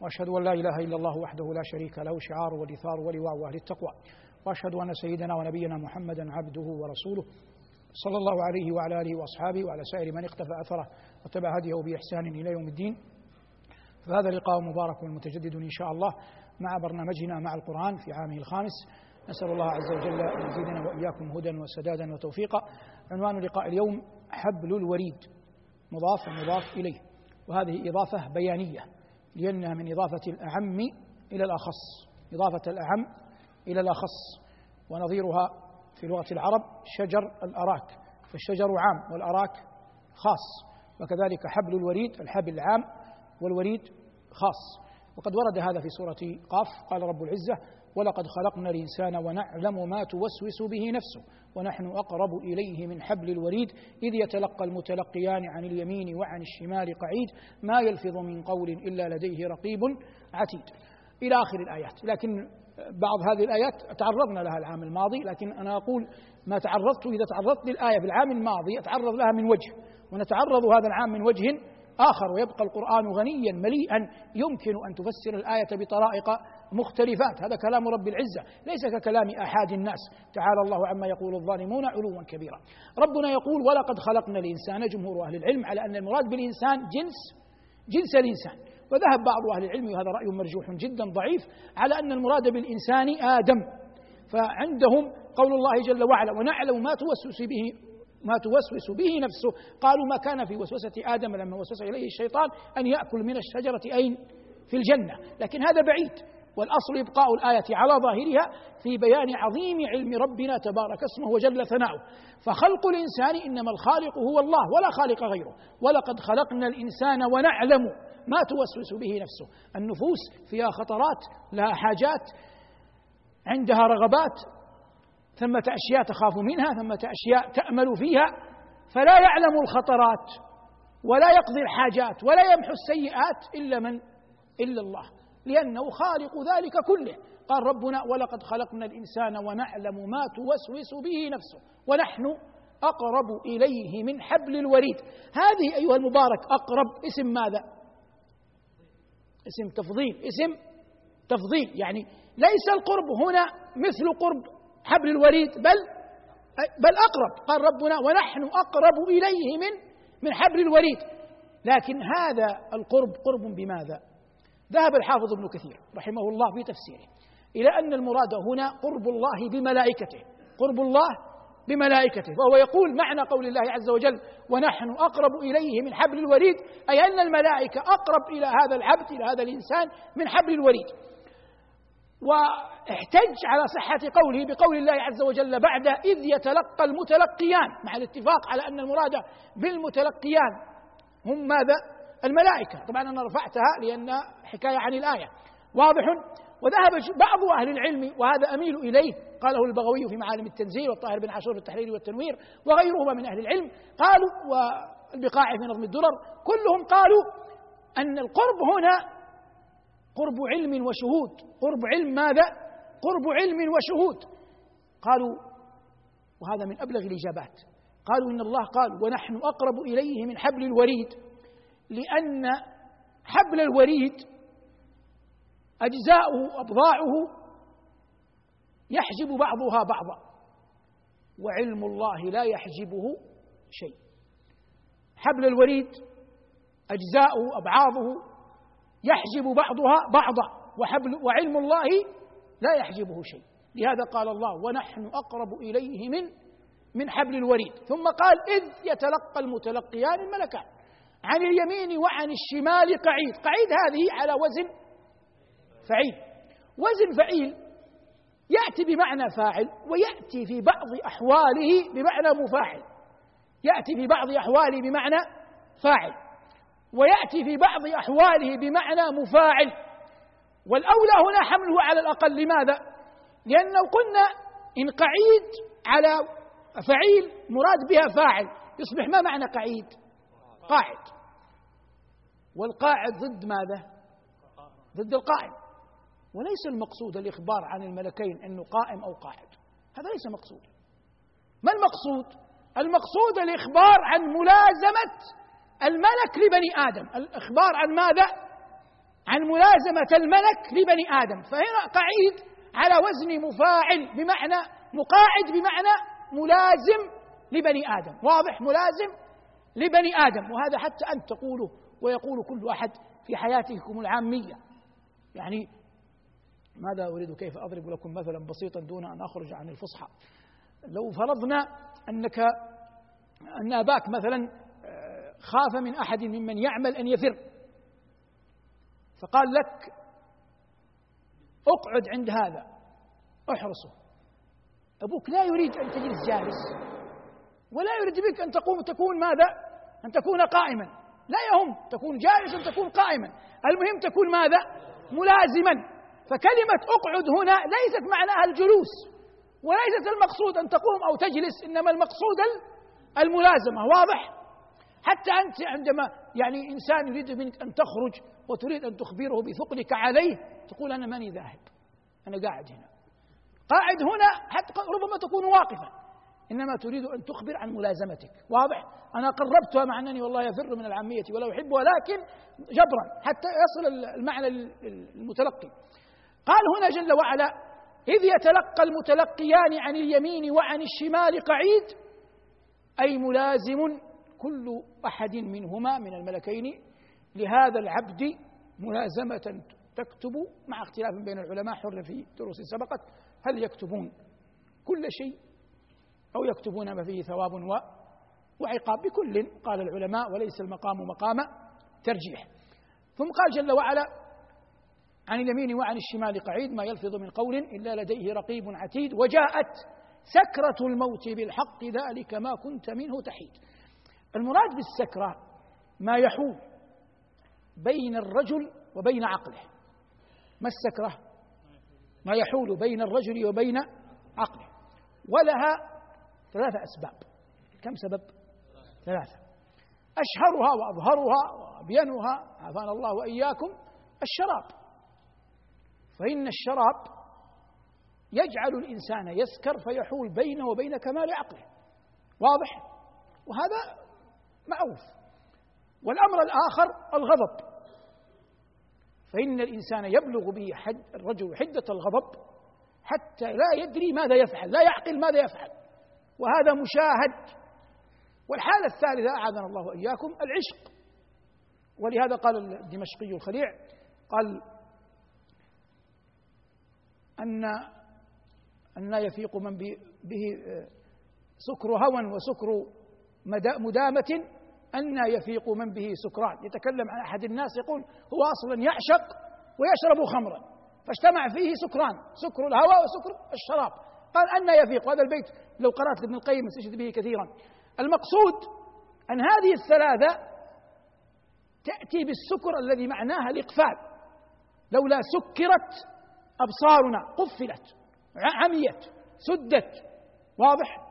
وأشهد أن لا إله إلا الله وحده لا شريك له شعار والاثار ولواء أهل التقوى. وأشهد أن سيدنا ونبينا محمدا عبده ورسوله صلى الله عليه وعلى آله وأصحابه وعلى سائر من اقتفى أثره واتبع هديه بإحسان إلى يوم الدين. فهذا لقاء مبارك متجدد إن شاء الله مع برنامجنا مع القرآن في عامه الخامس. نسأل الله عز وجل أن يزيدنا وإياكم هدى وسدادا وتوفيقا. عنوان لقاء اليوم حبل الوريد. مضاف ومضاف إليه. وهذه إضافة بيانية. لانها من إضافة الاعم إلى الأخص إضافة الاعم إلى الأخص. ونظيرها في لغة العرب شجر الأراك فالشجر عام والأراك خاص وكذلك حبل الوريد الحبل العام والوريد خاص. وقد ورد هذا في سورة قاف قال رب العزة ولقد خلقنا الإنسان ونعلم ما توسوس به نفسه ونحن أقرب إليه من حبل الوريد إذ يتلقى المتلقيان عن اليمين وعن الشمال قعيد ما يلفظ من قول إلا لديه رقيب عتيد. إلى آخر الآيات. لكن بعض هذه الآيات تعرضنا لها العام الماضي لكن أنا أقول ما تعرضت إذا تعرضت للآية في العام الماضي أتعرض لها من وجه ونتعرض هذا العام من وجه آخر ويبقى القرآن غنيا مليئا يمكن أن تفسر الآية بطرائق مختلفات. هذا كلام رب العزة ليس ككلام أحد الناس. تعالى الله عما يقول الظالمون علوا كبيرا. ربنا يقول ولقد خلقنا الإنسان جمهور أهل العلم على أن المراد بالإنسان جنس جنس الإنسان. وذهب بعض أهل العلم وهذا رأي مرجوح جدا ضعيف على أن المراد بالإنسان آدم. فعندهم قول الله جل وعلا ونعلم ما توسوس به ما توسوس به نفسه. قالوا ما كان في وسوسة آدم لما وسوس إليه الشيطان أن يأكل من الشجرة أين؟ في الجنة. لكن هذا بعيد. والأصل إبقاء الآية على ظاهرها في بيان عظيم علم ربنا تبارك اسمه وجل ثناؤه. فخلق الإنسان إنما الخالق هو الله ولا خالق غيره. ولقد خلقنا الإنسان ونعلم ما توسوس به نفسه. النفوس فيها خطرات لها حاجات عندها رغبات ثمة أشياء تخاف منها ثمة أشياء تأمل فيها. فلا يعلم الخطرات ولا يقضي الحاجات ولا يمحو السيئات إلا من إلا الله. لأنه خالق ذلك كله. قال ربنا ولقد خلقنا الإنسان ونعلم ما توسوس به نفسه ونحن أقرب إليه من حبل الوريد. هذه أيها المبارك أقرب اسم ماذا؟ اسم تفضيل. اسم تفضيل. يعني ليس القرب هنا مثل قرب حبل الوريد بل بل أقرب. قال ربنا ونحن أقرب إليه من من حبل الوريد. لكن هذا القرب قرب بماذا؟ ذهب الحافظ ابن كثير رحمه الله في تفسيره إلى أن المراد هنا قرب الله بملائكته قرب الله بملائكته وهو يقول معنى قول الله عز وجل ونحن أقرب إليه من حبل الوريد. أي أن الملائكة أقرب إلى هذا العبد إلى هذا الإنسان من حبل الوريد. واحتج على صحة قوله بقول الله عز وجل بعد إذ يتلقى المتلقيان. مع الاتفاق على أن المراد بالمتلقيان هم ماذا؟ الملائكة. طبعا أنا رفعتها لأن حكاية عن الآية. واضح؟ وذهب بعض أهل العلم وهذا أميل إليه قاله البغوي في معالم التنزيل والطاهر بن عاشور في التحرير والتنوير وغيرهما من أهل العلم. قالوا والبقاع في نظم الدرر كلهم قالوا أن القرب هنا قرب علم وشهود. قرب علم ماذا؟ قرب علم وشهود. قالوا وهذا من أبلغ الإجابات. قالوا إن الله قال ونحن أقرب إليه من حبل الوريد. لأن حبل الوريد أجزاؤه أبضاعه يحجب بعضها بعضا وعلم الله لا يحجبه شيء. حبل الوريد أجزاؤه أبعاضه يحجب بعضها بعضا وحبل وعلم الله لا يحجبه شيء. لهذا قال الله ونحن أقرب إليه من من حبل الوريد. ثم قال إذ يتلقى المتلقيان الملكان. عن اليمين وعن الشمال قعيد. قعيد هذه على وزن فعيل. وزن فعيل يأتي بمعنى فاعل ويأتي في بعض أحواله بمعنى مفاعل. يأتي في بعض أحواله بمعنى فاعل. ويأتي في بعض أحواله بمعنى مفاعل. والأولى هنا حمله على الأقل. لماذا؟ لأن لو قلنا إن قعيد على فعيل مراد بها فاعل. يصبح ما معنى قعيد؟ قاعد. والقاعد ضد ماذا؟ ضد القائم وليس المقصود الإخبار عن الملكين أنه قائم أو قاعد. هذا ليس مقصود. ما المقصود؟ المقصود الإخبار عن ملازمة الملك لبني آدم. الإخبار عن ماذا؟ عن ملازمة الملك لبني آدم. فهنا قعيد على وزن مفاعل بمعنى مقاعد بمعنى ملازم لبني آدم. واضح؟ ملازم لبني آدم. وهذا حتى أنت تقوله. ويقول كل أحد في حياتكم العامية. يعني ماذا أريد كيف أضرب لكم مثلا بسيطا دون أن أخرج عن الفصحى؟ لو فرضنا أنك أن أباك مثلا آه، خاف من أحد ممن يعمل أن يفر فقال لك اقعد عند هذا احرسه أبوك لا يريد أن تجلس جالس ولا يريد بك أن تقوم تكون ماذا؟ أن تكون قائما. لا يهم تكون جالسا تكون قائما. المهم تكون ماذا؟ ملازما. فكلمة أقعد هنا ليست معناها الجلوس وليست المقصود أن تقوم أو تجلس إنما المقصود الملازمة. واضح؟ حتى أنت عندما يعني إنسان يريد منك أن تخرج وتريد أن تخبره بثقلك عليه تقول أنا ماني ذاهب أنا قاعد هنا. قاعد هنا حتى ربما تكون واقفا. إنما تريد أن تخبر عن ملازمتك. واضح؟ أنا قربتها مع أنني والله يفر من العامية ولا أحبها لكن جبرا حتى يصل المعنى المتلقي. قال هنا جل وعلا إذ يتلقى المتلقيان عن اليمين وعن الشمال قعيد أي ملازم كل أحد منهما من الملكين لهذا العبد ملازمة تكتب مع اختلاف بين العلماء حر في دروس سبقت هل يكتبون كل شيء أو يكتبون ما فيه ثواب و وعقاب بكل قال العلماء وليس المقام مقام ترجيح. ثم قال جل وعلا عن اليمين وعن الشمال قعيد ما يلفظ من قول إلا لديه رقيب عتيد وجاءت سكرة الموت بالحق ذلك ما كنت منه تحيد. المراد بالسكرة ما يحول بين الرجل وبين عقله. ما السكرة؟ ما يحول بين الرجل وبين عقله. ولها ثلاثة أسباب. كم سبب؟ ثلاثة. أشهرها وأظهرها وأبينها عافانا الله وإياكم الشراب. فإن الشراب يجعل الإنسان يسكر فيحول بينه وبين كمال عقله. واضح؟ وهذا معروف. والأمر الآخر الغضب. فإن الإنسان يبلغ به حد الرجل حدة الغضب حتى لا يدري ماذا يفعل لا يعقل ماذا يفعل. وهذا مشاهد. والحالة الثالثة أعاذنا الله وإياكم العشق. ولهذا قال الدمشقي الخليع قال أن أن يفيق من به سكر هوى وسكر مدامة أن يفيق من به سكران. يتكلم عن أحد الناس يقول هو أصلا يعشق ويشرب خمرا فاجتمع فيه سكران سكر الهوى وسكر الشراب. قال أن يفيق. هذا البيت لو قرأت ابن القيم استشهد به كثيرا. المقصود أن هذه الثلاثة تأتي بالسكر الذي معناها الإقفال. لولا سكرت أبصارنا قفلت عميت سدت واضح؟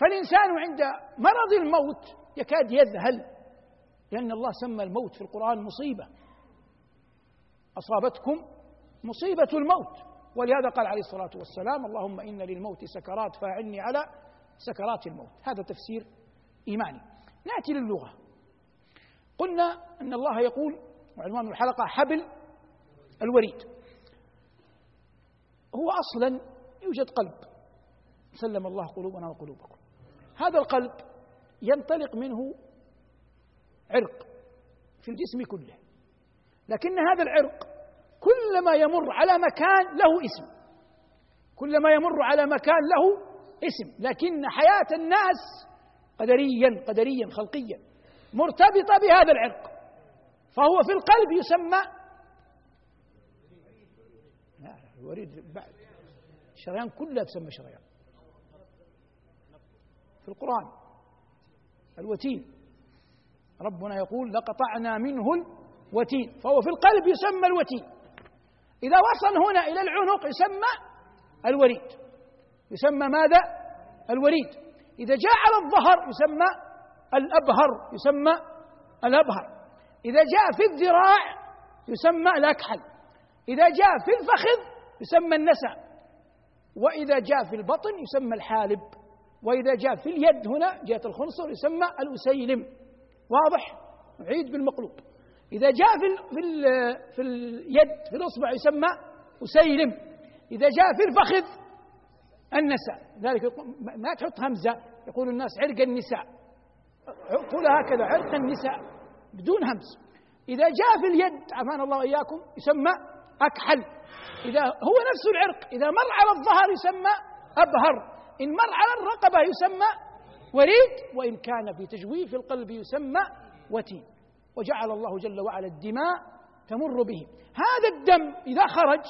فالإنسان عند مرض الموت يكاد يذهل لأن الله سمى الموت في القرآن مصيبة. أصابتكم مصيبة الموت. ولهذا قال عليه الصلاة والسلام اللهم إن للموت سكرات فأعني على سكرات الموت. هذا تفسير إيماني. نأتي للغة. قلنا أن الله يقول وعنوان الحلقة حبل الوريد. هو أصلا يوجد قلب. سلم الله قلوبنا وقلوبكم. هذا القلب ينطلق منه عرق في الجسم كله. لكن هذا العرق كلما يمر على مكان له اسم. كلما يمر على مكان له اسم. لكن حياة الناس قدريا قدريا خلقيا. مرتبطة بهذا العرق. فهو في القلب يسمى الوريد بعد. الشريان كلها تسمى شريان. في القرآن. الوتين. ربنا يقول لقطعنا منه الوتين. فهو في القلب يسمى الوتين. إذا وصل هنا إلى العنق يسمى الوريد. يسمى ماذا؟ الوريد. إذا جاء على الظهر يسمى الأبهر يسمى الأبهر. إذا جاء في الذراع يسمى الأكحل. إذا جاء في الفخذ يسمى النسع وإذا جاء في البطن يسمى الحالب. وإذا جاء في اليد هنا جهة الخنصر يسمى الأسيلم. واضح؟ عيد بالمقلوب. إذا جاء في في في اليد في الإصبع يسمى أسيلم. إذا جاء في الفخذ النساء. ذلك ما تحط همزة. يقول الناس عرق النساء. قولها هكذا عرق النساء بدون همز. إذا جاء في اليد عافانا الله وإياكم يسمى أكحل. إذا هو نفس العرق. إذا مر على الظهر يسمى أبهر. إن مر على الرقبة يسمى وريد. وإن كان في تجويف القلب يسمى وتين. وجعل الله جل وعلا الدماء تمر به. هذا الدم إذا خرج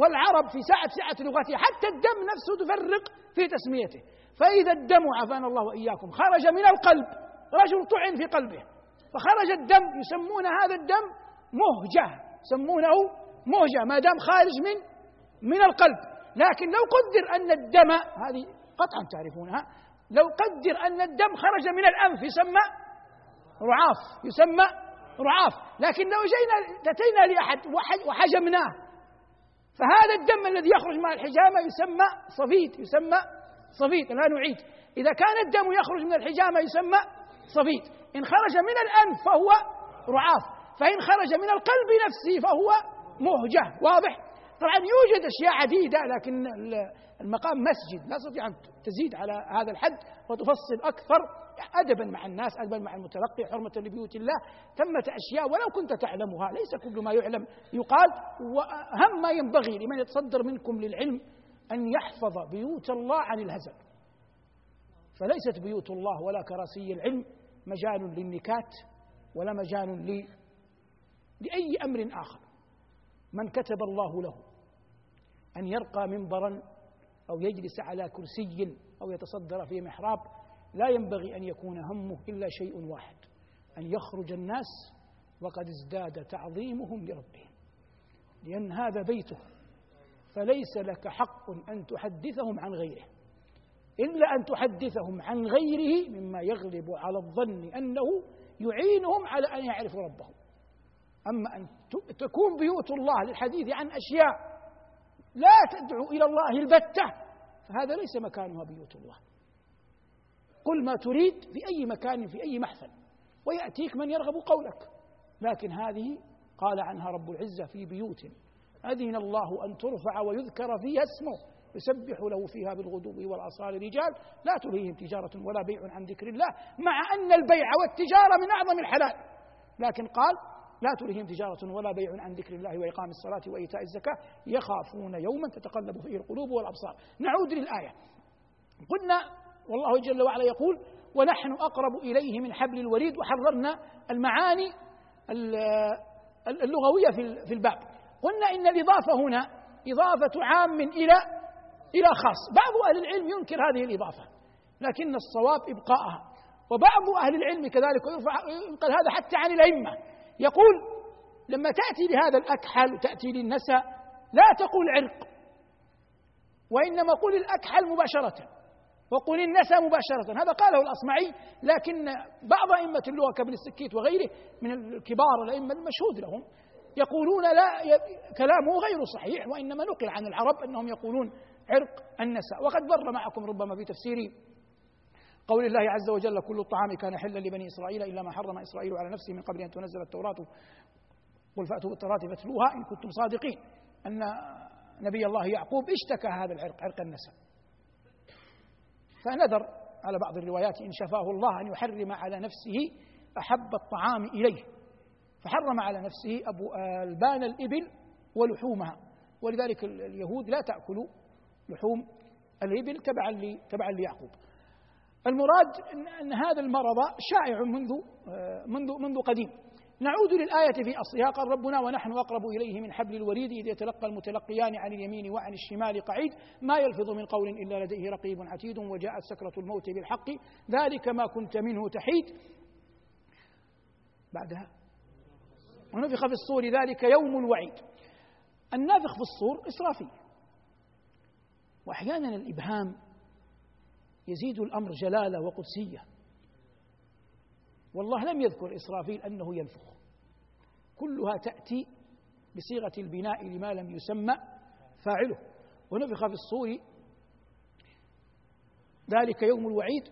والعرب في ساعة سعة لغتها حتى الدم نفسه تفرق في تسميته. فإذا الدم عافانا الله وإياكم خرج من القلب رجل طعن في قلبه فخرج الدم يسمون هذا الدم مهجة يسمونه مهجة ما دام خارج من من القلب. لكن لو قدر أن الدم هذه قطعا تعرفونها لو قدر أن الدم خرج من الأنف يسمى رعاف يسمى رعاف. لكن لو جينا أتينا لأحد وحجمناه. فهذا الدم الذي يخرج مع الحجامة يسمى صفيد يسمى صفيد لا نعيد إذا كان الدم يخرج من الحجامة يسمى صفيد إن خرج من الأنف فهو رعاف. فإن خرج من القلب نفسه فهو مهجة. واضح؟ طبعا يوجد أشياء عديدة لكن المقام مسجد. لا تستطيع أن تزيد على هذا الحد وتفصل أكثر. أدبا مع الناس أدبا مع المتلقي حرمة لبيوت الله. ثمة أشياء ولو كنت تعلمها ليس كل ما يعلم يقال. وأهم ما ينبغي لمن يتصدر منكم للعلم أن يحفظ بيوت الله عن الهزل. فليست بيوت الله ولا كراسي العلم مجال للنكات ولا مجال. لأي أمر آخر. من كتب الله له أن يرقى منبرا أو يجلس على كرسي أو يتصدر في محراب لا ينبغي أن يكون همه إلا شيء واحد أن يخرج الناس وقد ازداد تعظيمهم لربهم. لأن هذا بيته فليس لك حق أن تحدثهم عن غيره إلا أن تحدثهم عن غيره مما يغلب على الظن أنه يعينهم على أن يعرفوا ربهم. أما أن تكون بيوت الله للحديث عن أشياء لا تدعو إلى الله البتة. فهذا ليس مكانها بيوت الله. قل ما تريد في أي مكان في أي محفل. ويأتيك من يرغب قولك. لكن هذه قال عنها رب العزة في بيوت. أذن الله أن ترفع ويذكر فيها اسمه. يسبح له فيها بالغدو والآصال رجال. لا تلهيهم تجارة ولا بيع عن ذكر الله. مع أن البيع والتجارة من أعظم الحلال. لكن قال لا تلهيهم تجارة ولا بيع عن ذكر الله وإقام الصلاة وإيتاء الزكاة. يخافون يوما تتقلب فيه القلوب والأبصار. نعود للآية. قلنا والله جل وعلا يقول ونحن أقرب إليه من حبل الوريد وحررنا المعاني اللغوية في الباب قلنا إن الإضافة هنا إضافة عام إلى إلى خاص. بعض أهل العلم ينكر هذه الإضافة لكن الصواب إبقاءها. وبعض أهل العلم كذلك ينقل هذا حتى عن الأئمة. يقول لما تأتي لهذا الأكحل وتأتي للنساء لا تقول عرق وإنما قل الأكحل مباشرة وقل النساء مباشرة هذا قاله الأصمعي لكن بعض أئمة اللغة كابن السكيت وغيره من الكبار الأئمة المشهود لهم يقولون لا كلامه غير صحيح وإنما نقل عن العرب أنهم يقولون عرق النساء وقد مر معكم ربما في تفسير قول الله عز وجل كل الطعام كان حلا لبني إسرائيل إلا ما حرم إسرائيل على نفسه من قبل أن تنزل التوراة. قل فأتوا بالتوراة فاتلوها إن كنتم صادقين. أن نبي الله يعقوب اشتكى هذا العرق عرق النساء فنذر على بعض الروايات إن شفاه الله أن يحرم على نفسه أحب الطعام إليه. فحرم على نفسه أبو ألبان الإبل ولحومها. ولذلك اليهود لا تأكل لحوم الإبل تبعا تبعا ليعقوب. المراد أن هذا المرض شائع منذ منذ منذ قديم. نعود للآية في أصلها قال ربنا ونحن أقرب إليه من حبل الوريد إذ يتلقى المتلقيان عن اليمين وعن الشمال قعيد. ما يلفظ من قول إلا لديه رقيب عتيد وجاءت سكرة الموت بالحق. ذلك ما كنت منه تحيد. بعدها. ونفخ في الصور ذلك يوم الوعيد. النافخ في الصور إسرافيل. وأحيانا الإبهام يزيد الأمر جلالة وقدسية. والله لم يذكر إسرافيل أنه ينفخ. كلها تأتي بصيغة البناء لما لم يسمى فاعله. ونفخ في الصور. ذلك يوم الوعيد.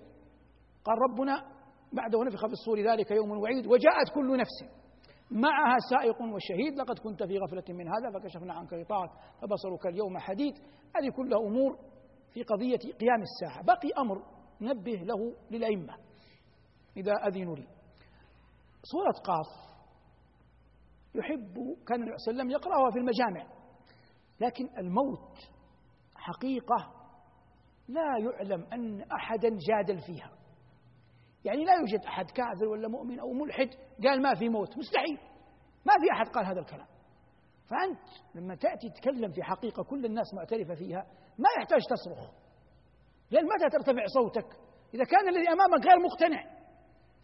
قال ربنا بعد ونفخ في الصور ذلك يوم الوعيد. وجاءت كل نفس. معها سائق وشهيد. لقد كنت في غفلة من هذا فكشفنا عنك غطاءك. فبصرك اليوم حديد. هذه كلها أمور في قضية قيام الساعة. بقي أمر نبه له للأئمة. إذا أذنوا لي. سورة قاف يحب كان النبي صلى الله عليه وسلم يقرأها في المجامع. لكن الموت حقيقة لا يعلم أن أحدا جادل فيها. يعني لا يوجد أحد كافر ولا مؤمن أو ملحد قال ما في موت. مستحيل. ما في أحد قال هذا الكلام. فأنت لما تأتي تتكلم في حقيقة كل الناس معترفة فيها ما يحتاج تصرخ. لأن متى ترتفع صوتك؟ إذا كان الذي أمامك غير مقتنع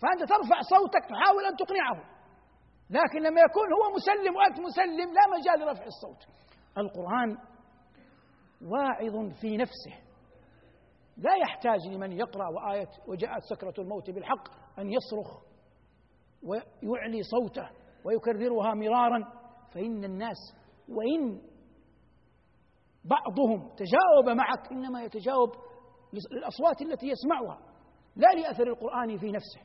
فأنت ترفع صوتك تحاول أن تقنعه. لكن لما يكون هو مسلم وأنت مسلم لا مجال لرفع الصوت. القرآن واعظ في نفسه. لا يحتاج لمن يقرأ وآية وجاءت سكرة الموت بالحق أن يصرخ ويعلي صوته ويكررها مرارا. فإن الناس وإن بعضهم تجاوب معك إنما يتجاوب للأصوات التي يسمعها لا لأثر القرآن في نفسه.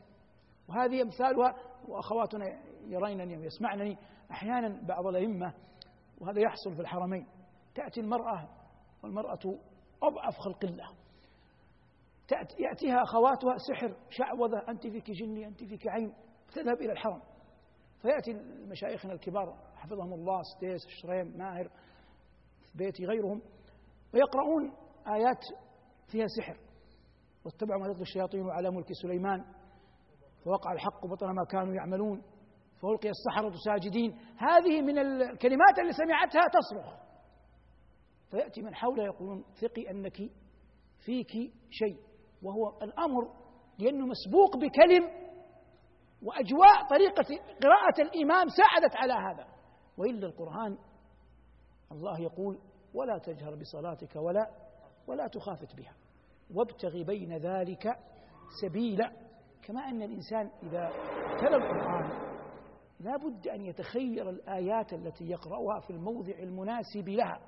وهذه أمثالها وأخواتنا يرينني ويسمعنني أحيانا بعض الأئمة وهذا يحصل في الحرمين. تأتي المرأة والمرأة أضعف خلق الله. يأتيها أخواتها سحر شعوذة أنت فيك جني أنت فيك عين تذهب إلى الحرم. فيأتي مشايخنا الكبار حفظهم الله ستيس الشريم ماهر بيتي غيرهم ويقرؤون آيات فيها سحر. واتبعوا ما تتلو الشياطين على ملك سليمان فوقع الحق بطل ما كانوا يعملون فألقي السحرة ساجدين. هذه من الكلمات اللي سمعتها تصرخ. فيأتي من حولها يقولون ثقي أنك فيك شيء وهو الأمر لأنه مسبوق بكلم وأجواء طريقة قراءة الإمام ساعدت على هذا. وإلا القرآن الله يقول ولا تجهر بصلاتك ولا ولا تخافت بها وابتغ بين ذلك سبيلا كما أن الإنسان إذا تلا القرآن لا بد أن يتخير الآيات التي يقرأها في الموضع المناسب لها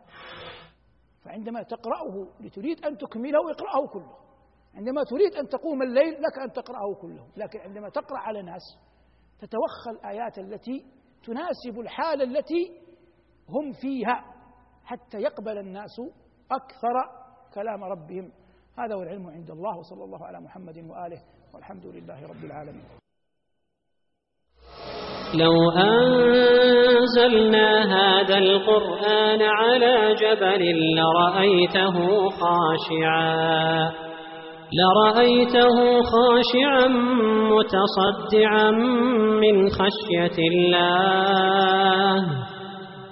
فعندما تقرأه لتريد أن تكمله اقرأه كله عندما تريد أن تقوم الليل لك أن تقرأه كله لكن عندما تقرأ على ناس تتوخى الآيات التي تناسب الحالة التي هم فيها حتى يقبل الناس أكثر كلام ربهم. هذا والعلم عند الله وصلى الله على محمد وآله والحمد لله رب العالمين. لو أنزلنا هذا القرآن على جبل لرأيته خاشعا لرأيته خاشعا متصدعا من خشية الله.